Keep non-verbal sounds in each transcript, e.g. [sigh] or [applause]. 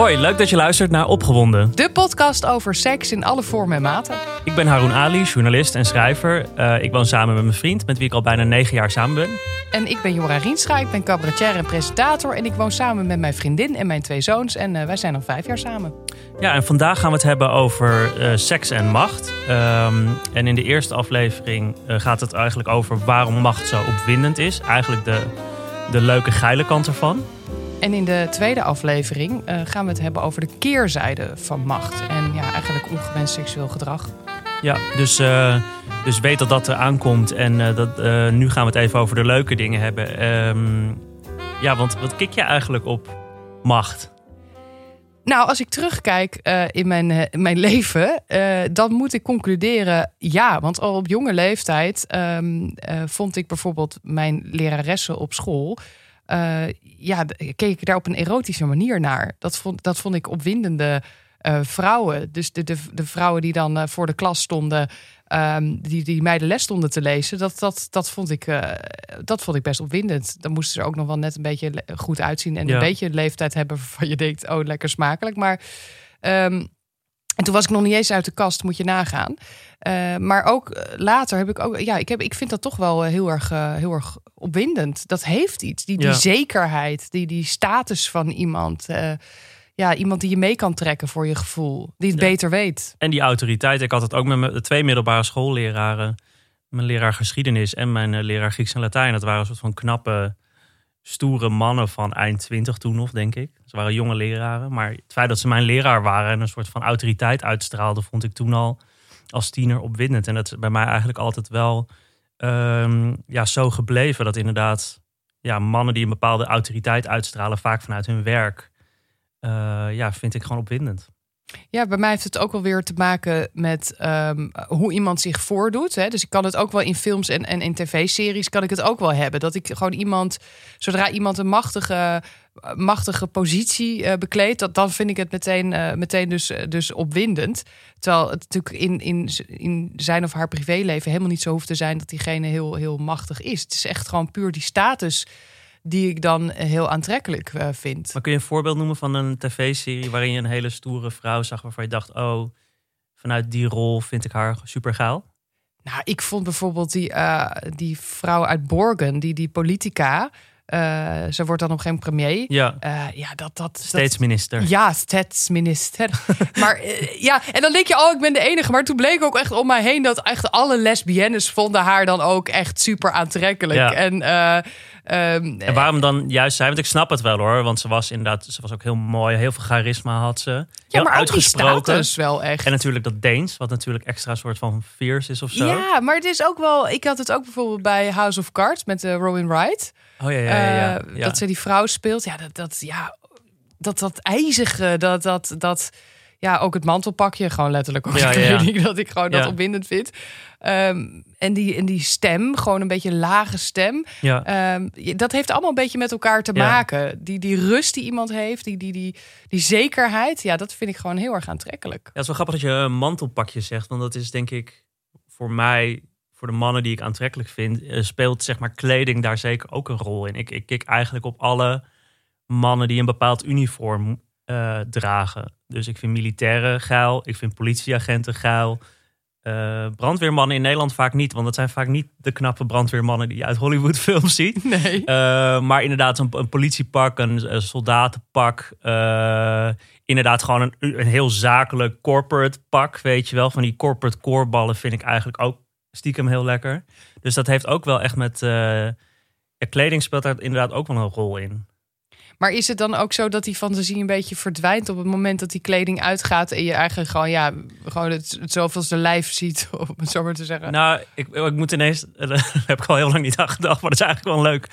Hoi, leuk dat je luistert naar Opgewonden. De podcast over seks in alle vormen en maten. Ik ben Haroon Ali, journalist en schrijver. Uh, ik woon samen met mijn vriend, met wie ik al bijna negen jaar samen ben. En ik ben Jora Rienstra, ik ben cabaretier en presentator. En ik woon samen met mijn vriendin en mijn twee zoons. En uh, wij zijn al vijf jaar samen. Ja, en vandaag gaan we het hebben over uh, seks en macht. Um, en in de eerste aflevering gaat het eigenlijk over waarom macht zo opwindend is. Eigenlijk de, de leuke geile kant ervan. En in de tweede aflevering uh, gaan we het hebben over de keerzijde van macht. En ja, eigenlijk ongewenst seksueel gedrag. Ja, dus, uh, dus weet dat dat er aankomt. En uh, dat, nu gaan we het even over de leuke dingen hebben. Um, ja, want wat kik je eigenlijk op macht? Nou, als ik terugkijk uh, in mijn, uh, mijn leven, uh, dan moet ik concluderen ja. Want al op jonge leeftijd um, vond ik bijvoorbeeld mijn leraressen op school uh, ja, keek ik daar op een erotische manier naar. Dat vond, dat vond ik opwindende uh, vrouwen. Dus de, de, de vrouwen die dan uh, voor de klas stonden, um, die, die mij de les stonden te lezen, dat, dat, dat, vond ik, dat vond ik best opwindend. Dan moesten ze er ook nog wel net een beetje goed uitzien en ja. een beetje leeftijd hebben waarvan je denkt, oh, lekker smakelijk. Maar um, en toen was ik nog niet eens uit de kast, moet je nagaan. Uh, maar ook later heb ik ook, ja, ik, heb, ik vind dat toch wel heel erg, uh, heel erg opwindend. Dat heeft iets. Die, die ja. zekerheid, die, die status van iemand. Uh, ja, iemand die je mee kan trekken voor je gevoel. Die het ja. beter weet. En die autoriteit. Ik had het ook met mijn twee middelbare schoolleraren. Mijn leraar geschiedenis en mijn leraar Grieks en Latijn. Dat waren een soort van knappe, stoere mannen van eind twintig toen nog, denk ik. Ze waren jonge leraren. Maar het feit dat ze mijn leraar waren en een soort van autoriteit uitstraalden, vond ik toen al als tiener opwindend. En dat is bij mij eigenlijk altijd wel um, ja, zo gebleven. Dat inderdaad ja, mannen die een bepaalde autoriteit uitstralen, vaak vanuit hun werk, uh, ja, vind ik gewoon opwindend. Ja, bij mij heeft het ook wel weer te maken met um, hoe iemand zich voordoet. Hè? Dus ik kan het ook wel in films en, en in tv-series kan ik het ook wel hebben. Dat ik gewoon iemand, zodra iemand een machtige, machtige positie uh, bekleedt, dat, dan vind ik het meteen, uh, meteen dus, dus opwindend. Terwijl het natuurlijk in, in, in zijn of haar privéleven helemaal niet zo hoeft te zijn dat diegene heel, heel machtig is. Het is echt gewoon puur die status die ik dan heel aantrekkelijk uh, vind. Maar kun je een voorbeeld noemen van een tv-serie waarin je een hele stoere vrouw zag waarvan je dacht, oh, vanuit die rol vind ik haar super gaal? Nou, ik vond bijvoorbeeld die, uh, die vrouw uit Borgen, die, die politica. Uh, ze wordt dan op geen premier. Ja, uh, ja dat, dat, Staatsminister. Ja, staatsminister. [laughs] maar uh, ja, en dan denk je, oh, ik ben de enige. Maar toen bleek ook echt om mij heen dat echt alle lesbiennes vonden haar dan ook echt super aantrekkelijk. Ja. En, um, en waarom dan juist zij? Want ik snap het wel hoor. Want ze was inderdaad, ze was ook heel mooi. Heel veel charisma had ze. Heel ja, maar uitgesproken. Ook wel echt. En natuurlijk dat Deens, wat natuurlijk extra soort van fierce is of zo. Ja, maar het is ook wel. Ik had het ook bijvoorbeeld bij House of Cards met Robin Wright. Oh ja, ja, ja, ja, ja. Dat ze die vrouw speelt. Ja, dat, dat, ja, dat, dat ijzige, dat, dat, dat, ja, ook het mantelpakje, gewoon letterlijk ook ja, [laughs] dat ik gewoon dat opwindend vind. Um, en, die, en die stem, gewoon een beetje lage stem. Ja. Um, dat heeft allemaal een beetje met elkaar te maken. Die, die rust die iemand heeft, die, die, die, die zekerheid, ja, dat vind ik gewoon heel erg aantrekkelijk. Ja, het is wel grappig dat je een mantelpakje zegt, want dat is denk ik voor mij voor de mannen die ik aantrekkelijk vind, speelt zeg maar kleding daar zeker ook een rol in. Ik, ik kijk eigenlijk op alle mannen die een bepaald uniform uh, dragen. Dus ik vind militairen geil, ik vind politieagenten geil. Uh, brandweermannen in Nederland vaak niet, want dat zijn vaak niet de knappe brandweermannen die je uit Hollywoodfilms [laughs] ziet. Nee. Uh, maar inderdaad, een, een politiepak, een, een soldatenpak. inderdaad, gewoon een, een heel zakelijk corporate pak, weet je wel. Van die corporate koorballen vind ik eigenlijk ook stiekem heel lekker. Dus dat heeft ook wel echt met. Ja, kleding speelt daar inderdaad ook wel een rol in. Maar is het dan ook zo dat die fantasie een beetje verdwijnt op het moment dat die kleding uitgaat en je eigenlijk gewoon, ja, gewoon het, het zoveelste lijf ziet, [laughs] om het zo maar te zeggen? Nou, ik, ik moet ineens, [laughs] daar heb ik al heel lang niet aan gedacht, maar dat is eigenlijk wel leuk.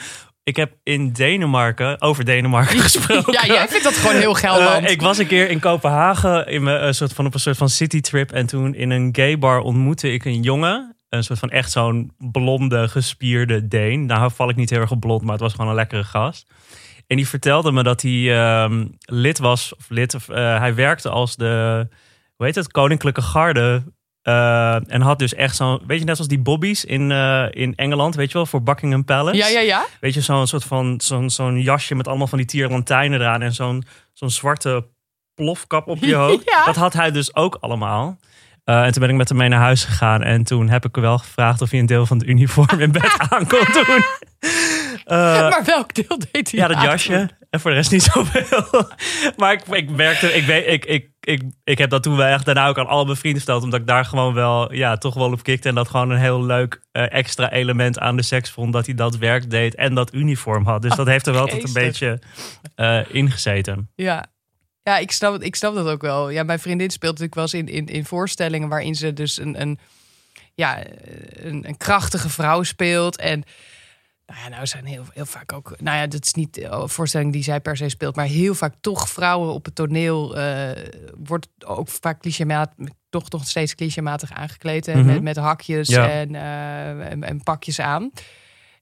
Ik heb in Denemarken, over Denemarken [laughs] gesproken. Ja, jij vindt dat gewoon heel Gelderland. Uh, ik was een keer in Kopenhagen in mijn, uh, soort van, op een soort van citytrip. En toen in een gay bar ontmoette ik een jongen een soort van echt zo'n blonde, gespierde Deen. Nou val ik niet heel erg op blond, maar het was gewoon een lekkere gast. En die vertelde me dat hij um, lid was, of lid, of, uh, hij werkte als de, hoe heet het, Koninklijke Garde. Uh, en had dus echt zo'n, weet je, net zoals die bobbies in, uh, in Engeland, weet je wel, voor Buckingham Palace. Ja, ja, ja. Weet je, zo'n soort van, zo'n zo'n jasje met allemaal van die tierlantijnen eraan en zo'n zo'n zwarte plofkap op je [laughs] hoofd. Ja. Dat had hij dus ook allemaal. Eh, en toen ben ik met hem mee naar huis gegaan. En toen heb ik wel gevraagd of hij een deel van het uniform in bed [laughs] aan kon doen. Eh, [laughs] maar welk deel deed hij ja, dat jasje. En voor de rest niet [laughs] zoveel. maar ik, ik merkte, ik, weet, ik, ik, ik, ik heb dat toen wel echt daarna ook aan al mijn vrienden verteld. Omdat ik daar gewoon wel, ja, toch wel op kikte. En dat gewoon een heel leuk eh, extra element aan de seks vond. Dat hij dat werk deed en dat uniform had. Dus dat heeft er wel tot een beetje eh, ingezeten. Ja. Ja, ik snap, ik snap dat ook wel. Ja, mijn vriendin speelt natuurlijk wel eens in, in, in voorstellingen waarin ze dus een, een, ja, een, een krachtige vrouw speelt. En nou ja, nou zijn heel, heel vaak ook. Nou ja, dat is niet een voorstelling die zij per se speelt, maar heel vaak toch vrouwen op het toneel eh, wordt ook vaak clichématig, toch nog steeds clichématig aangekleed. Mhm. met, met hakjes Ja. en, eh, en, en pakjes aan.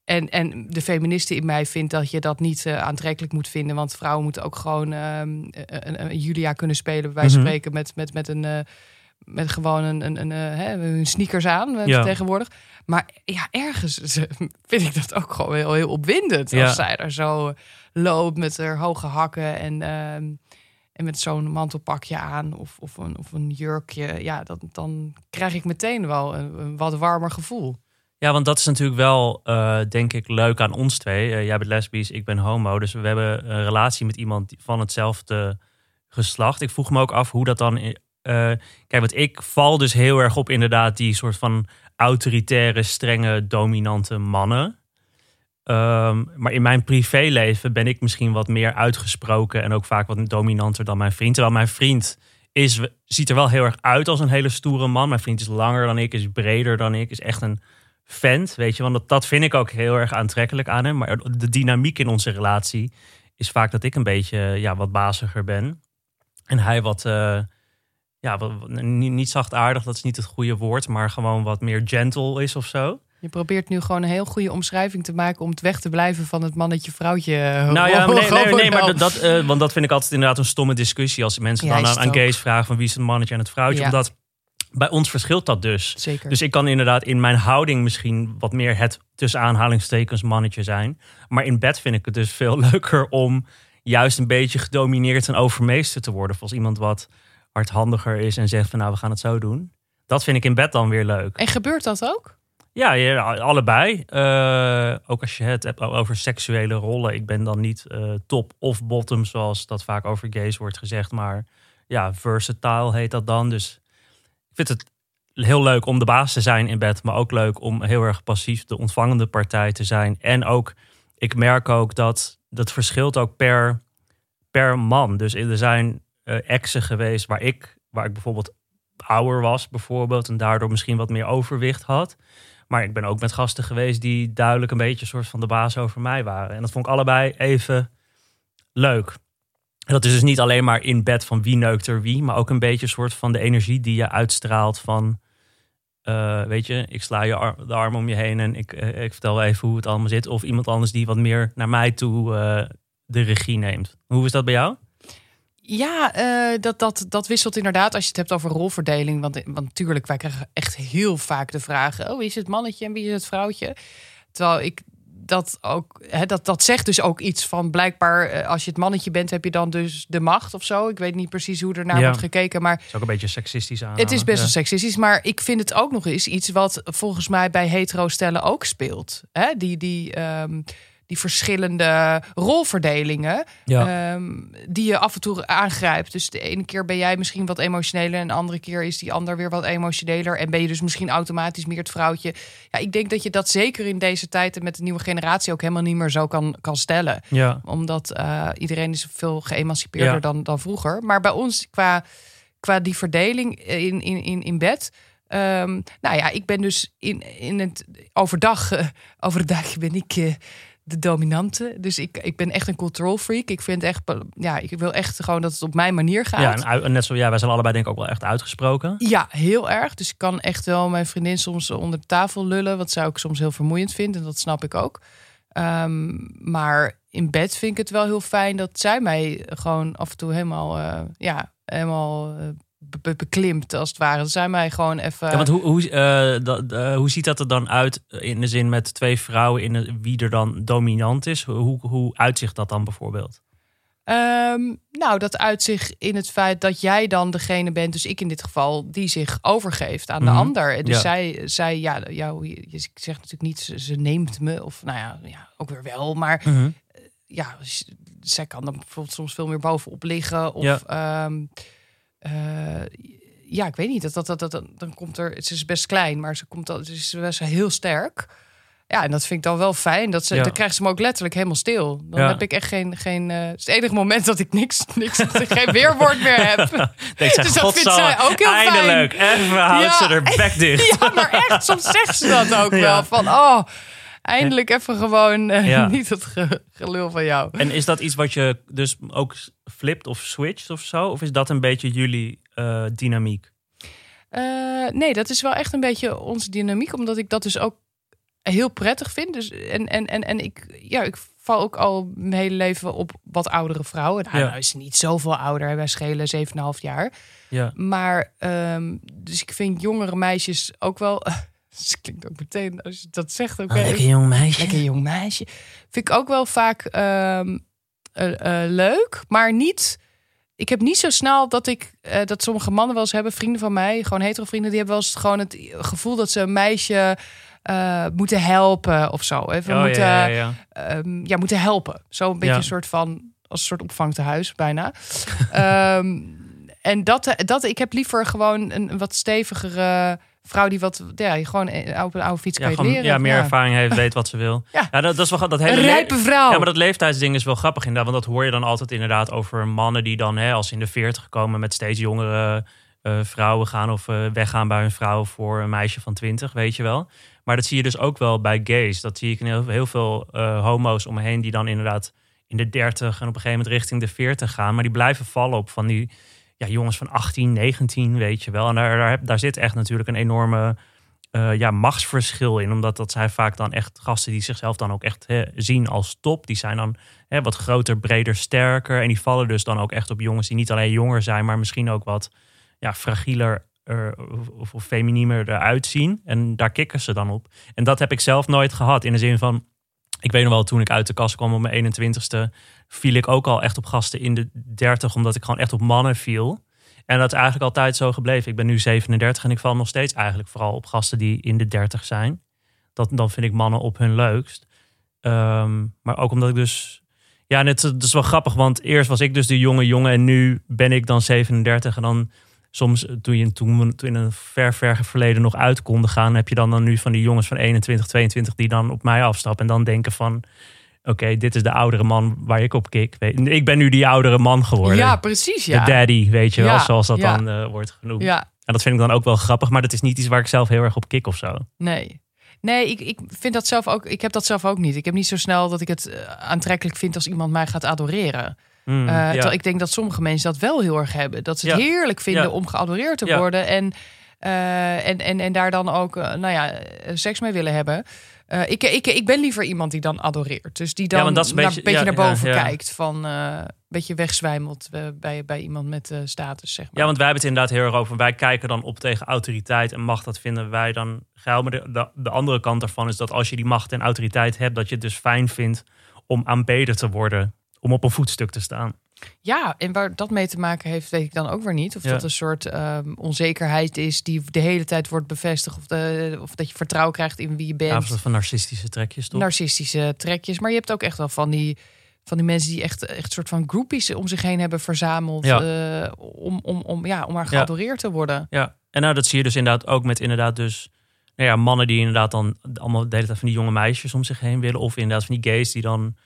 En, en de feministe in mij vindt dat je dat niet eh, aantrekkelijk moet vinden. Want vrouwen moeten ook gewoon ehm, een, een Julia kunnen spelen, bij Mhm. spreken, met, met, met een. Eh, met gewoon een, een, een, eh, hè, hun sneakers aan eh, Ja. tegenwoordig. Maar ja, ergens [laughs] vind ik dat ook gewoon heel, heel opwindend. Ja. Als zij er zo loopt met haar hoge hakken en, ehm, en met zo'n mantelpakje aan of, of, een, of een jurkje. Ja, dat, dan krijg ik meteen wel een, een wat warmer gevoel. Ja, want dat is natuurlijk wel, eh, denk ik, leuk aan ons twee. Eh, jij bent lesbisch, ik ben homo. Dus we hebben een relatie met iemand van hetzelfde geslacht. Ik vroeg me ook af hoe dat dan... eh, kijk, want ik val dus heel erg op inderdaad die soort van autoritaire, strenge, dominante mannen. Ehm, maar in mijn privéleven ben ik misschien wat meer uitgesproken en ook vaak wat dominanter dan mijn vriend. Terwijl mijn vriend is, ziet er wel heel erg uit als een hele stoere man. Mijn vriend is langer dan ik, is breder dan ik, is echt een vent, weet je. Want dat, dat vind ik ook heel erg aantrekkelijk aan hem. Maar de dynamiek in onze relatie is vaak dat ik een beetje ja, wat baziger ben. En hij wat, eh, ja, niet, zachtaardig, dat is niet het goede woord, maar gewoon wat meer gentle is of zo. Je probeert nu gewoon een heel goede omschrijving te maken om het weg te blijven van het mannetje-vrouwtje. eh, Nou ja, [laughs] nee, nee, nee, maar dat, eh, want dat vind ik altijd inderdaad een stomme discussie als mensen Ja, dan aan, aan gays vragen van wie is het mannetje en het vrouwtje. Ja. Omdat bij ons verschilt dat dus. Zeker. Dus ik kan inderdaad in mijn houding misschien wat meer het tussen aanhalingstekens mannetje zijn. Maar in bed vind ik het dus veel [laughs] leuker om juist een beetje gedomineerd en overmeesterd te worden. Als iemand wat hardhandiger is en zegt van nou we gaan het zo doen. Dat vind ik in bed dan weer leuk. En gebeurt dat ook? Ja, ja, allebei. Eh, ook als je het hebt over seksuele rollen. Ik ben dan niet eh, top of bottom, zoals dat vaak over gays wordt gezegd. Maar ja, versatile heet dat dan. Dus ik vind het heel leuk om de baas te zijn in bed. Maar ook leuk om heel erg passief de ontvangende partij te zijn. En ook, ik merk ook dat dat verschilt ook per, per man. Dus er zijn eh, exen geweest waar ik, waar ik bijvoorbeeld ouder was, bijvoorbeeld. En daardoor misschien wat meer overwicht had. Maar ik ben ook met gasten geweest die duidelijk een beetje een soort van de baas over mij waren. En dat vond ik allebei even leuk. En dat is dus niet alleen maar in bed van wie neukt er wie, maar ook een beetje een soort van de energie die je uitstraalt van, eh, weet je, ik sla je de arm om je heen en ik, eh, ik vertel even hoe het allemaal zit. Of iemand anders die wat meer naar mij toe de regie neemt. Hoe is dat bij jou? Ja, eh, dat, dat, dat wisselt inderdaad als je het hebt over rolverdeling. Want, want natuurlijk, wij krijgen echt heel vaak de vraag: oh, wie is het mannetje en wie is het vrouwtje? Terwijl ik dat ook, hè, dat, dat zegt dus ook iets van blijkbaar, eh, als je het mannetje bent, heb je dan dus de macht of zo. Ik weet niet precies hoe er naar Ja. wordt gekeken, maar is ook een beetje seksistisch aan. het is best wel seksistisch, maar ik vind het ook nog eens iets wat volgens mij bij hetero stellen ook speelt. Hè? Die, die, ehm, die verschillende rolverdelingen Ja. ehm, die je af en toe aangrijpt. Dus de ene keer ben jij misschien wat emotioneler en de andere keer is die ander weer wat emotioneler en ben je dus misschien automatisch meer het vrouwtje. Ja, ik denk dat je dat zeker in deze tijd en met de nieuwe generatie ook helemaal niet meer zo kan, kan stellen ja. omdat eh, iedereen is veel geëmancipeerder Ja. dan, dan vroeger. Maar bij ons, qua, qua die verdeling in, in, in, in bed. ehm, nou ja, ik ben dus in, in het overdag, [laughs] overdag ben ik eh, de dominante. Dus ik, ik ben echt een control freak. Ik vind echt, ja, ik wil echt gewoon dat het op mijn manier gaat. Ja, en net zo, ja, wij zijn allebei denk ik ook wel echt uitgesproken. Ja, heel erg. Dus ik kan echt wel mijn vriendin soms onder de tafel lullen. Wat zou ik soms heel vermoeiend vinden. En dat snap ik ook. Ehm, maar in bed vind ik het wel heel fijn dat zij mij gewoon af en toe helemaal, eh, ja, helemaal eh, be- be- beklimt als het ware. Dat zij mij gewoon even. Ja, want hoe, hoe, eh, dat, eh, hoe ziet dat er dan uit in de zin met twee vrouwen in de, wie er dan dominant is? Hoe, hoe uitzicht dat dan bijvoorbeeld? Ehm, nou, dat uit zich in het feit dat jij dan degene bent, dus ik in dit geval, die zich overgeeft aan Mhm. de ander. En dus Ja. zij, zij, ja, jou, je zegt natuurlijk niet, ze, ze neemt me, of nou ja, ja, ook weer wel, maar Mhm. ja, z- zij kan dan bijvoorbeeld soms veel meer bovenop liggen. Of Ja. ehm, eh, ja, ik weet niet. Dat, dat, dat, dat, dan- komt er. Ze is best klein, maar ze komt al. Ze is best heel sterk. Ja, en dat vind ik dan wel fijn. Dat ze, Ja. Dan krijgt ze me ook letterlijk helemaal stil. Dan Ja. heb ik echt geen. geen eh, het is het enige moment dat ik niks, niks geen weerwoord meer heb. [laughs] Denk zij, Dus dat vindt "Godsamme, zij ook heel fijn." Eindelijk, even houdt Ja. ze er bek dicht. [laughs] Ja, maar echt, soms zegt ze dat ook [laughs] wel. Van, oh, eindelijk even gewoon eh, Ja. [laughs] niet het ge- gelul van jou. En is dat iets wat je dus ook flipt of switcht of zo? Of is dat een beetje jullie eh, dynamiek? Eh, nee, dat is wel echt een beetje onze dynamiek, omdat ik dat dus ook heel prettig vind. Dus, en, en, en, en ik, ja, ik val ook al mijn hele leven op wat oudere vrouwen. Nou, Ja. nou is niet zoveel ouder, wij schelen 7,5 jaar. Ja. Maar, ehm, dus ik vind jongere meisjes ook wel... [laughs] Het klinkt ook meteen, als je dat zegt, ook Een lekker jong meisje. lekker jong meisje. Vind ik ook wel vaak ehm, eh, eh, leuk, maar niet. Ik heb niet zo snel dat ik eh, dat sommige mannen wel eens hebben, vrienden van mij, gewoon hetero vrienden, die hebben wel eens gewoon het gevoel dat ze een meisje eh, moeten helpen of zo. Even Oh, moeten, ja, ja, ja. ehm, ja, moeten helpen. Zo een beetje Ja. een soort van als een soort opvangtehuis bijna. [laughs] Ehm, en dat, dat ik heb liever gewoon een, een wat stevigere vrouw die wat ja, gewoon eh, op een oude fiets Ja, kan gewoon, leren. ja, meer ervaring heeft, [laughs] weet wat ze wil. Ja. Ja, dat, dat is wel dat hele Een rijpe vrouw. Ja, maar dat leeftijdsding is wel grappig inderdaad. Want dat hoor je dan altijd inderdaad over mannen die dan, hè, als ze in de 40 komen, met steeds jongere eh, vrouwen gaan of eh, weggaan bij een vrouw voor een meisje van 20, weet je wel. Maar dat zie je dus ook wel bij gays. Dat zie ik in heel, heel veel homo's om me heen die dan inderdaad in de 30 en op een gegeven moment richting de 40 gaan. Maar die blijven vallen op van die ja, jongens van 18, 19, weet je wel. En daar, daar, daar zit echt natuurlijk een enorme eh, ja, machtsverschil in. Omdat dat zijn vaak dan echt gasten die zichzelf dan ook echt zien als top. Die zijn dan wat groter, breder, sterker. En die vallen dus dan ook echt op jongens die niet alleen jonger zijn, maar misschien ook wat ja, fragieler of, of feminiemer eruit zien. En daar kikken ze dan op. En dat heb ik zelf nooit gehad. In de zin van, ik weet nog wel, toen ik uit de kast kwam op mijn 21ste, viel ik ook al echt op gasten in de 30, omdat ik gewoon echt op mannen viel. En dat is eigenlijk altijd zo gebleven. Ik ben nu 37 en ik val nog steeds eigenlijk vooral op gasten die in de 30 zijn. Dat, dan vind ik mannen op hun leukst. Ehm, maar ook omdat ik dus. Ja, en het, het is wel grappig, want eerst was ik dus de jonge jongen en nu ben ik dan 37. En dan soms, toen, je, toen toen in een ver, ver verleden nog uit konden gaan, heb je dan, dan nu van die jongens van 21, 22 die dan op mij afstappen en dan denken van. Oké, dit is de oudere man waar ik op kik. Ik ben nu die oudere man geworden. Ja, precies. Ja. De daddy, weet je wel, Ja, zoals dat ja. dan eh, wordt genoemd. ja, En dat vind ik dan ook wel grappig, maar dat is niet iets waar ik zelf heel erg op kik of zo. nee. Nee, ik, ik vind dat zelf ook. Ik heb dat zelf ook niet. Ik heb niet zo snel dat ik het eh, aantrekkelijk vind als iemand mij gaat adoreren. Mm, Eh. Terwijl ik denk dat sommige mensen dat wel heel erg hebben. Dat ze het heerlijk vinden om geadoreerd te worden. En, eh, en, en, en daar dan ook eh, nou ja, seks mee willen hebben. Ik, ik, ik ben liever iemand die dan adoreert. Dus die dan Ja, een naar- beetje- beetje ja, naar boven ja, kijkt. Van een beetje wegzwijmelt bij, bij iemand met status, zeg maar. Ja, want wij hebben het inderdaad heel erg over. Wij kijken dan op tegen autoriteit en macht. Dat vinden wij dan geil. Maar de, de, de andere kant daarvan is dat als je die macht en autoriteit hebt, dat je het dus fijn vindt om aanbeden te worden. Om op een voetstuk te staan. Ja, en waar dat mee te maken heeft, weet ik dan ook weer niet. Of Ja. dat een soort ehm, onzekerheid is die de hele tijd wordt bevestigd. Of, de, of dat je vertrouwen krijgt in wie je bent. Ja, of dat van narcistische trekjes, toch? narcistische trekjes. Maar je hebt ook echt wel van die, van die mensen die echt, echt een soort van groupies om zich heen hebben verzameld. Ja. eh, om, om, om, ja, om maar geadoreerd te worden. Ja, en nou, dat zie je dus inderdaad ook met inderdaad dus... Nou ja, mannen die inderdaad dan allemaal de hele tijd van die jonge meisjes om zich heen willen. Of inderdaad van die gays die dan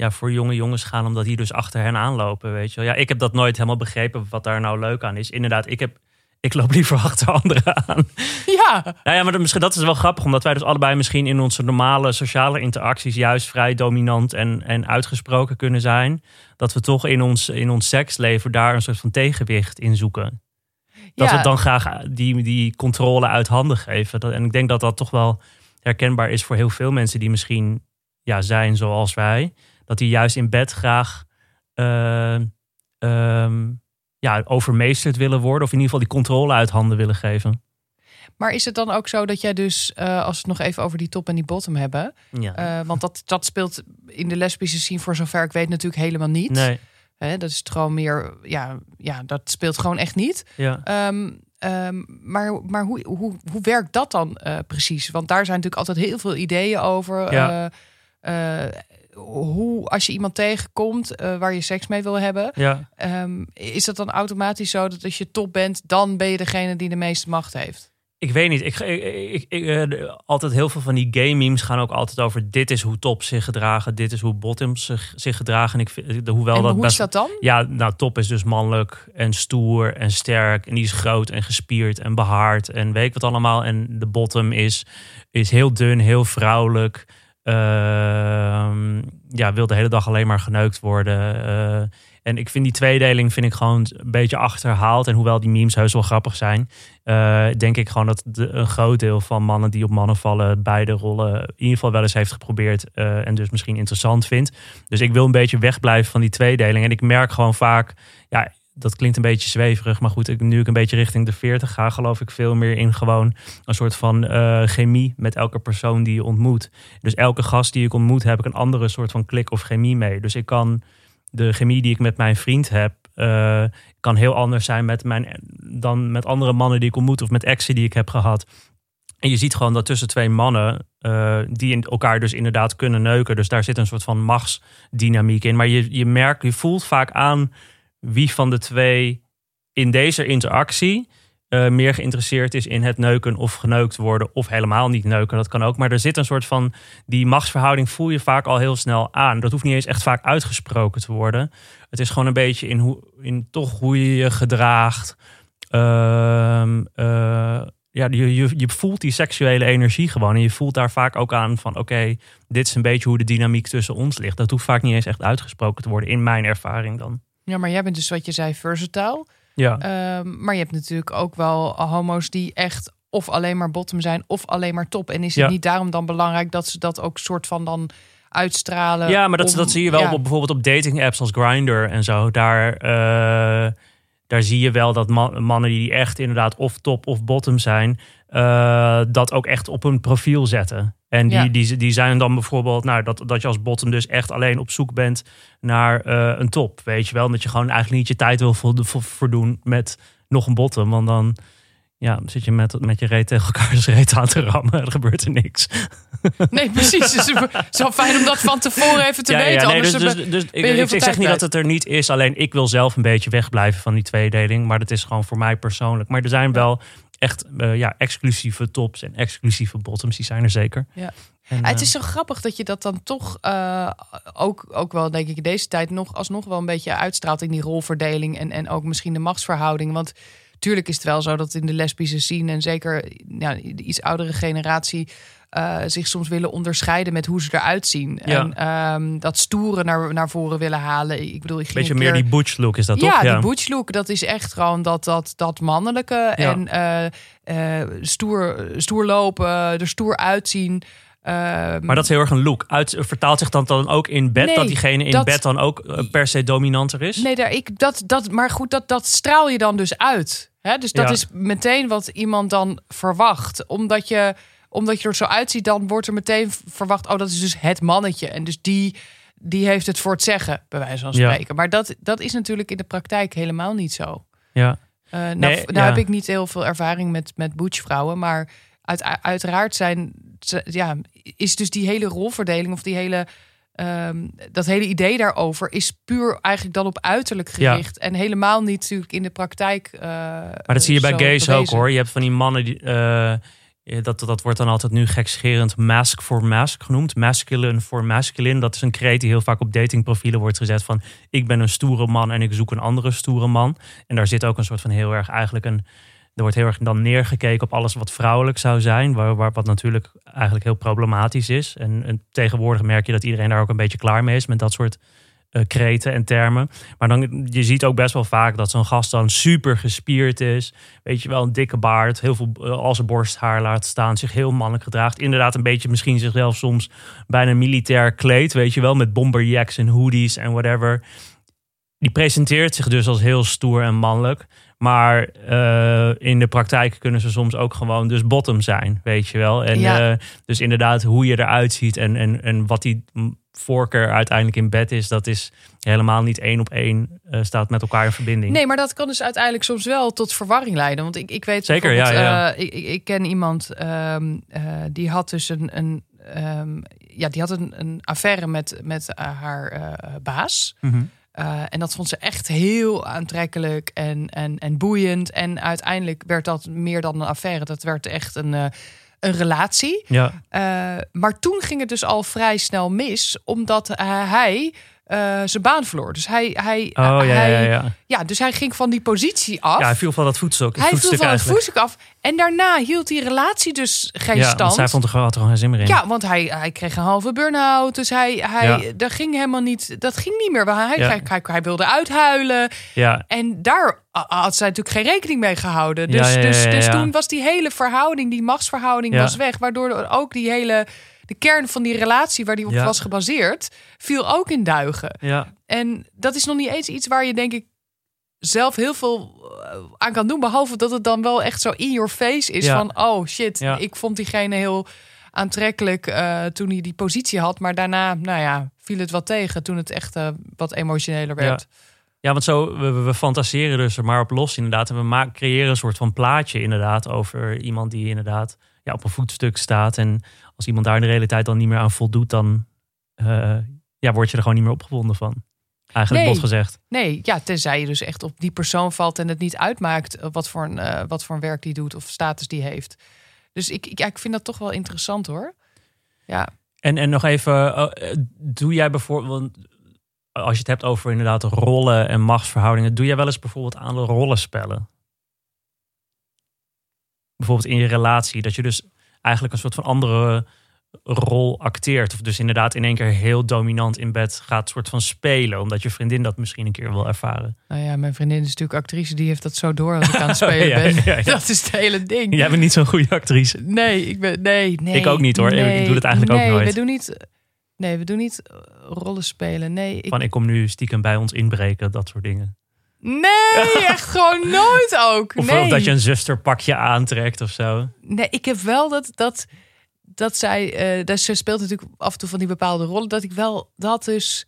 ja, voor jonge jongens gaan omdat die dus achter hen aanlopen, weet je wel. Ja, ik heb dat nooit helemaal begrepen wat daar nou leuk aan is. Inderdaad, ik, heb, ik loop liever [laughs] achter anderen aan. Ja, Nou ja, maar dat, misschien, dat is wel grappig, omdat wij dus allebei misschien in onze normale sociale interacties juist vrij dominant en, en uitgesproken kunnen zijn. Dat we toch in ons, in ons seksleven daar een soort van tegenwicht in zoeken. Dat ja. we dan graag die, die controle uit handen geven. Dat, en ik denk dat dat toch wel herkenbaar is voor heel veel mensen die misschien ja, zijn zoals wij. Dat die juist in bed graag eh, ehm, ja, overmeesterd willen worden. Of in ieder geval die controle uit handen willen geven. Maar is het dan ook zo dat jij dus, eh, als we het nog even over die top en die bottom hebben. Ja. eh, want dat, dat speelt in de lesbische scene voor zover ik weet natuurlijk helemaal niet. nee. Hè, dat is het gewoon meer, ja, ja, dat speelt gewoon echt niet. Ja. Ehm, ehm, maar maar hoe, hoe, hoe werkt dat dan eh, precies? Want daar zijn natuurlijk altijd heel veel ideeën over. Ja. Hoe, als je iemand tegenkomt eh, waar je seks mee wil hebben, ja. ehm, is dat dan automatisch zo dat als je top bent, dan ben je degene die de meeste macht heeft? Ik weet niet. Ik, ik, ik, eh, altijd heel veel van die game memes gaan ook altijd over dit is hoe top zich gedragen, dit is hoe bottoms zich, zich gedragen. En ik vind, de- hoewel en dat hoe best is dat dan? Ja, nou, top is dus mannelijk en stoer en sterk. En die is groot en gespierd en behaard en weet ik wat allemaal. En de bottom is, is heel dun, heel vrouwelijk. Ehm, ja, wil de hele dag alleen maar geneukt worden. Eh, en ik vind die tweedeling vind ik gewoon een beetje achterhaald. En hoewel die memes heus wel grappig zijn, eh, denk ik gewoon dat een groot deel van mannen die op mannen vallen, beide rollen in ieder geval wel eens heeft geprobeerd. eh, en dus misschien interessant vindt. Dus ik wil een beetje wegblijven van die tweedeling. En ik merk gewoon vaak, ja, dat klinkt een beetje zweverig. Maar goed, ik, nu ik een beetje richting de 40 ga, geloof ik veel meer in gewoon een soort van eh, chemie met elke persoon die je ontmoet. Dus elke gast die ik ontmoet, heb ik een andere soort van klik of chemie mee. Dus ik kan de chemie die ik met mijn vriend heb, eh, kan heel anders zijn met mijn, dan met andere mannen die ik ontmoet of met exen die ik heb gehad. En je ziet gewoon dat tussen twee mannen, eh, die in elkaar dus inderdaad kunnen neuken. Dus daar zit een soort van machtsdynamiek in. Maar je, je merkt, je voelt vaak aan wie van de twee in deze interactie eh, meer geïnteresseerd is in het neuken of geneukt worden. Of helemaal niet neuken, dat kan ook. Maar er zit een soort van, die machtsverhouding voel je vaak al heel snel aan. Dat hoeft niet eens echt vaak uitgesproken te worden. Het is gewoon een beetje in, hoe, in toch hoe je je gedraagt. Ehm, eh, ja, je, je, je voelt die seksuele energie gewoon. En je voelt daar vaak ook aan van... oké, dit is een beetje hoe de dynamiek tussen ons ligt. Dat hoeft vaak niet eens echt uitgesproken te worden... in mijn ervaring dan. Ja, maar jij bent dus wat je zei versatile. Ja, Ehm, maar je hebt natuurlijk ook wel homo's die echt of alleen maar bottom zijn of alleen maar top. En is het Ja. niet daarom dan belangrijk dat ze dat ook soort van dan uitstralen? ja maar dat, om- dat zie je wel ja. op, bijvoorbeeld op dating apps als Grindr en zo. Daar, eh, daar zie je wel dat man- mannen die echt inderdaad of top of bottom zijn... eh, dat ook echt op hun profiel zetten. En die, Ja. die, die zijn dan bijvoorbeeld, nou, dat, dat je als bottom dus echt alleen op zoek bent naar eh, een top. Weet je wel, dat je gewoon eigenlijk niet je tijd wil vo- vo- verdoen met nog een bottom. Want dan ja, zit je met, met je reet tegen elkaars reet aan te rammen. [laughs] Er gebeurt er niks. Nee, precies. Dus het is wel fijn om dat van tevoren even te ja, weten. ja, nee, dus, dus, dus ik, zeg niet dat het er niet is. Alleen ik wil zelf een beetje wegblijven van die tweedeling. Maar dat is gewoon voor mij persoonlijk. Maar er zijn wel echt eh, ja, exclusieve tops en exclusieve bottoms. Die zijn er zeker. Ja. En, Ah, het eh, is zo grappig dat je dat dan toch eh, ook, ook wel, denk ik, in deze tijd nog alsnog wel een beetje uitstraalt in die rolverdeling en, en ook misschien de machtsverhouding. Want tuurlijk is het wel zo dat in de lesbische scene en zeker ja, de iets oudere generatie eh, zich soms willen onderscheiden met hoe ze eruit zien. Ja. En ehm, dat stoere naar, naar voren willen halen. Ik bedoel, ik beetje meer keer- die butch look is dat ja, toch? die butch look, dat is echt gewoon dat, dat, dat mannelijke. Ja. En eh, eh, stoer, stoer lopen, er stoer uitzien. Ehm, Maar dat is heel erg een look. Uit, vertaalt zich dan, dan ook in bed Nee, dat diegene in dat- bed dan ook per se dominanter is? Nee, daar, ik, dat, dat, maar goed, dat, dat straal je dan dus uit. Hè? Dus dat Ja. is meteen wat iemand dan verwacht. Omdat je, omdat je er zo uitziet, dan wordt er meteen verwacht... oh, dat is dus het mannetje. En dus die, die heeft het voor het zeggen, bij wijze van Ja. spreken. Maar dat, dat is natuurlijk in de praktijk helemaal niet zo. Ja. Eh, nou, Nee, nou ja. heb ik niet heel veel ervaring met, met butchvrouwen, maar uit, uiteraard zijn, ja, is dus die hele rolverdeling of die hele, ehm, dat hele idee daarover is puur eigenlijk dan op uiterlijk Ja. gericht en helemaal niet natuurlijk in de praktijk. eh, Maar dat zie je bij gays ook hoor. Je hebt van die mannen die. eh, dat, dat wordt dan altijd nu gekscherend mask for mask genoemd. Masculine for masculine. Dat is een kreet die heel vaak op datingprofielen wordt gezet van... ik ben een stoere man en ik zoek een andere stoere man. En daar zit ook een soort van heel erg eigenlijk een... Er wordt heel erg dan neergekeken op alles wat vrouwelijk zou zijn. Waar, waar, wat natuurlijk eigenlijk heel problematisch is. En, en tegenwoordig merk je dat iedereen daar ook een beetje klaar mee is met dat soort eh, kreten en termen. Maar dan, je ziet ook best wel vaak dat zo'n gast dan super gespierd is. Weet je wel, een dikke baard, heel veel eh, al zijn borsthaar laat staan, zich heel mannelijk gedraagt. Inderdaad, een beetje misschien zichzelf soms bijna militair kleed, weet je wel, met bomberjacks en hoodies en whatever. Die presenteert zich dus als heel stoer en mannelijk. Maar eh, in de praktijk kunnen ze soms ook gewoon dus bottom zijn, weet je wel. En Ja. eh, dus inderdaad, hoe je eruit ziet en, en, en wat die mm, voorkeur uiteindelijk in bed is, dat is helemaal niet één op één eh, staat met elkaar in verbinding. Nee, maar dat kan dus uiteindelijk soms wel tot verwarring leiden. Want ik, ik weet Zeker, ja, ik, ik, ken iemand ehm, eh, die had dus een, een ehm, ja, die had een, een affaire met, met haar baas. Mhm. Eh, en dat vond ze echt heel aantrekkelijk en, en, en boeiend. En uiteindelijk werd dat meer dan een affaire. Dat werd echt een, eh, een relatie. Ja, Eh, maar toen ging het dus al vrij snel mis, omdat hij eh, zijn baan verloor. Dus hij, hij, oh ja, ja, hij, ja, ja. ja, dus hij ging van die positie af. Ja, hij viel van dat voetstuk, hij viel van het voetstuk af. En daarna hield die relatie dus geen ja, stand. want zij vond er gewoon, had er gewoon geen zin meer in. Ja, want hij, hij kreeg een halve burn-out. Dus hij, hij, dat ging helemaal niet. Dat ging niet meer. Hij, hij, hij, hij wilde uithuilen. ja. En daar had zij natuurlijk geen rekening mee gehouden. Dus, Ja, ja, ja, dus, dus toen was die hele verhouding, die machtsverhouding, was weg. Waardoor ook die hele. De kern van die relatie waar die op Ja. was gebaseerd, viel ook in duigen. ja. En dat is nog niet eens iets waar je, denk ik, zelf heel veel eh, aan kan doen. Behalve dat het dan wel echt zo in your face is Ja. van... oh shit, Ja. ik vond diegene heel aantrekkelijk eh, toen hij die positie had. Maar daarna, nou ja, viel het wat tegen toen het echt eh, wat emotioneler werd. Ja, want zo, we fantaseren dus er maar op los inderdaad. En we maken, creëren een soort van plaatje inderdaad over iemand die inderdaad ja, op een voetstuk staat. En als iemand daar in de realiteit dan niet meer aan voldoet, dan eh, ja, word je er gewoon niet meer opgewonden van. Eigenlijk Nee. bot gezegd. Nee, ja, tenzij je dus echt op die persoon valt en het niet uitmaakt eh, wat voor een, eh, wat voor een werk die doet of status die heeft. Dus ik, ik, ja, ik vind dat toch wel interessant hoor. Ja, En, en nog even, doe jij bijvoorbeeld, als je het hebt over inderdaad rollen en machtsverhoudingen, doe jij wel eens bijvoorbeeld aan de rollenspellen? Bijvoorbeeld in je relatie, dat je dus eigenlijk een soort van andere rol acteert. Of dus inderdaad in één keer heel dominant in bed gaat soort van spelen, omdat je vriendin dat misschien een keer wil ervaren. nou ja, mijn vriendin is natuurlijk actrice, die heeft dat zo door als ik aan het [laughs] spelen Ja, ben. ja, ja. Dat is het hele ding. Jij bent niet zo'n goede actrice. Nee, ik ben nee, nee. Ik ook niet, hoor. Ik doe het eigenlijk ook nee, nooit. We doen niet. Nee, we doen niet rollen spelen. Nee, ik, Van ik kom nu stiekem bij ons inbreken, dat soort dingen. Nee, [laughs] echt gewoon nooit ook. Of, nee. of dat je een zusterpakje aantrekt of zo. Nee, ik heb wel dat, dat, dat zij, eh dat ze speelt natuurlijk af en toe van die bepaalde rollen, dat ik wel dat dus,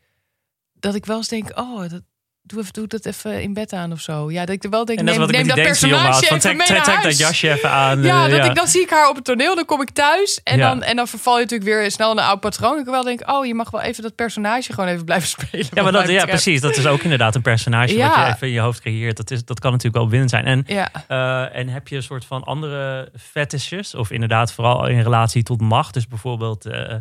dat ik wel eens denk, oh, dat, doe, even, doe dat even in bed aan of zo. Ja, dat ik er wel denk, En dat neem, wat ik neem dat personage. Van trek, mee trek, trek dat jasje even [laughs] aan. Ja, eh, dat ik, dan zie ik haar op het toneel, dan kom ik thuis en, Ja. dan, en dan verval je natuurlijk weer snel in een oud patroon. Ik wel denk, oh, je mag wel even dat personage gewoon even blijven [laughs] spelen. Ja, maar wat dat, ja, precies. Dat is ook inderdaad een personage wat Ja. je even in je hoofd creëert. Dat, is, dat kan natuurlijk wel winnen zijn. En, eh, en heb je een soort van andere fetishes? Of inderdaad vooral in relatie tot macht. Dus bijvoorbeeld eh,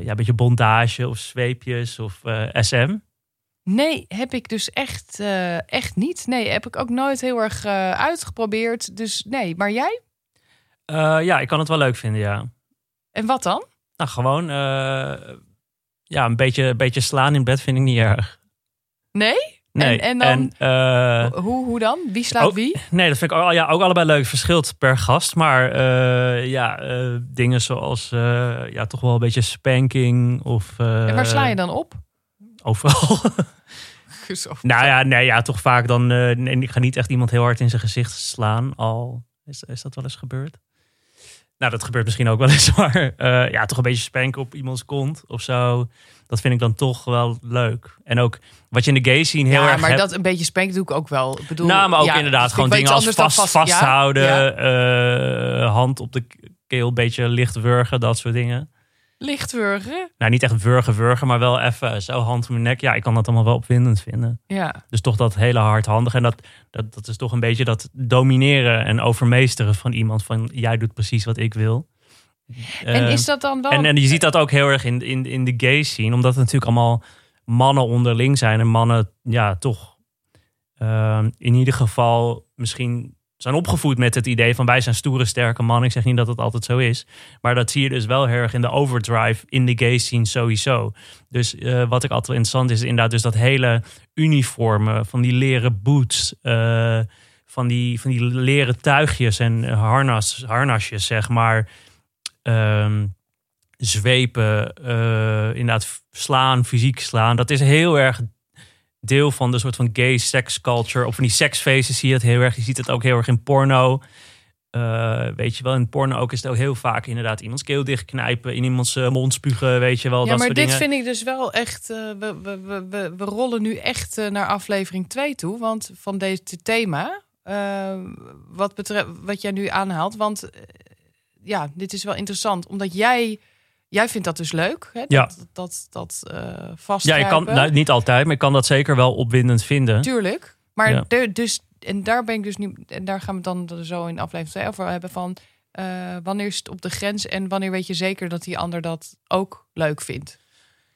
ja, een beetje bondage of zweepjes of SM. Nee, heb ik dus echt, eh, echt niet. Nee, heb ik ook nooit heel erg eh, uitgeprobeerd. Dus nee, maar jij? Eh, ja, ik kan het wel leuk vinden, ja. En wat dan? Nou, gewoon ja, een beetje, beetje slaan in bed vind ik niet erg. Nee? Nee. En, en dan, eh, hoe, hoe dan? Wie slaat ook- wie? Nee, dat vind ik ook, ja, ook allebei leuk. Verschilt per gast. Maar ja, dingen zoals ja, toch wel een beetje spanking of... en waar sla je dan op? Overal. [laughs] Zo. nou ja, nee, ja, toch vaak dan... eh, nee, ik ga niet echt iemand heel hard in zijn gezicht slaan. Al is, is dat wel eens gebeurd? Nou, dat gebeurt misschien ook wel eens. [laughs] Maar eh, ja, toch een beetje spanken op iemands kont of zo. Dat vind ik dan toch wel leuk. En ook wat je in de gay scene heel ja, erg maar hebt- dat een beetje spank doe ik ook wel. Ik bedoel, nou, maar ook ja, inderdaad gewoon dingen als vast, ja, vasthouden, ja. eh, hand op de keel, een beetje licht wurgen, dat soort dingen. Lichtwurgen. Nou, niet echt wurgen, wurgen, maar wel even zo hand om mijn nek. Ja, ik kan dat allemaal wel opwindend vinden. Ja. Dus toch dat hele hardhandige. En dat, dat, dat is toch een beetje dat domineren en overmeesteren van iemand. Van jij doet precies wat ik wil. En Eh, is dat dan wel... en, en je ziet dat ook heel erg in, in, in de gay scene. Omdat het natuurlijk allemaal mannen onderling zijn. En mannen, ja, toch ehm, in ieder geval misschien zijn opgevoed met het idee van wij zijn stoere, sterke mannen. Ik zeg niet dat het altijd zo is. Maar dat zie je dus wel heel erg in de overdrive in de gay scene sowieso. Dus eh, wat ik altijd interessant is, inderdaad dus dat hele uniformen van die leren boots... eh, van, die, van die leren tuigjes en harnas, harnasjes, zeg maar ehm, zwepen, eh, inderdaad slaan, fysiek slaan. Dat is heel erg deel van de soort van gay sex culture. Of van die seksfeesten zie je het heel erg. Je ziet het ook heel erg in porno. Uh, weet je wel, in porno ook is het ook heel vaak inderdaad iemands keel dichtknijpen, in iemands uh, mond spugen, weet je wel. Ja, dat maar soort dit dingen. vind ik dus wel echt. Uh, we, we, we, we rollen nu echt naar aflevering 2 toe, want van deze thema. wat, betreft, wat jij nu aanhaalt. Want ja, dit is wel interessant, omdat jij. Jij vindt dat dus leuk, hè? Dat, Ja. dat, dat, dat vast. Ja, je kan, nou, niet altijd, maar ik kan dat zeker wel opwindend vinden. Tuurlijk. Maar Ja. de- dus, en daar ben ik dus nu, en daar gaan we dan zo in aflevering 2 over hebben van eh, wanneer is het op de grens en wanneer weet je zeker dat die ander dat ook leuk vindt.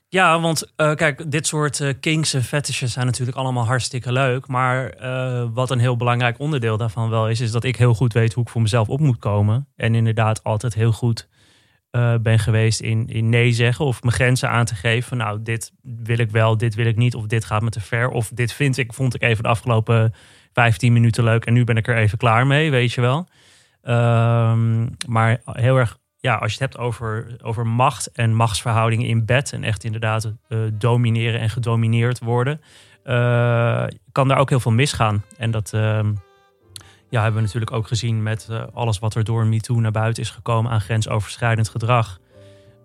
Ja, want eh, kijk, dit soort eh, kinks en fetishes zijn natuurlijk allemaal hartstikke leuk. Maar eh, wat een heel belangrijk onderdeel daarvan wel is, is dat ik heel goed weet hoe ik voor mezelf op moet komen. En inderdaad altijd heel goed eh, ben geweest in, in nee zeggen of mijn grenzen aan te geven. Nou, dit wil ik wel, dit wil ik niet, of dit gaat me te ver. Of dit vind ik, vond ik even de afgelopen 15 minuten leuk en nu ben ik er even klaar mee, weet je wel. Ehm, maar heel erg, ja, als je het hebt over, over macht en machtsverhoudingen in bed en echt inderdaad eh, domineren en gedomineerd worden, eh, kan daar ook heel veel misgaan. En dat ehm, ja, hebben we natuurlijk ook gezien met eh, alles wat er door MeToo naar buiten is gekomen aan grensoverschrijdend gedrag.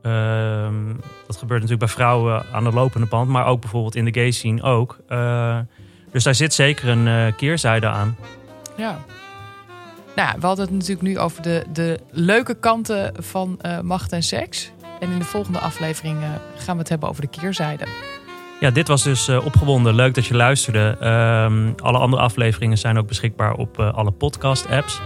Ehm, dat gebeurt natuurlijk bij vrouwen aan de lopende band, maar ook bijvoorbeeld in de gay scene ook. Eh, dus daar zit zeker een eh, keerzijde aan. Ja. Nou, we hadden het natuurlijk nu over de, de leuke kanten van macht en seks. En in de volgende aflevering gaan we het hebben over de keerzijde. Ja, dit was dus eh, opgewonden. Leuk dat je luisterde. Ehm, alle andere afleveringen zijn ook beschikbaar op eh, alle podcast-apps.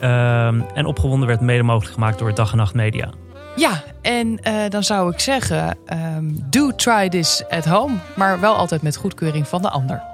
Ehm, en opgewonden werd mede mogelijk gemaakt door Dag en Nacht Media. Ja, en eh, dan zou ik zeggen, ehm, do try this at home. Maar wel altijd met goedkeuring van de ander.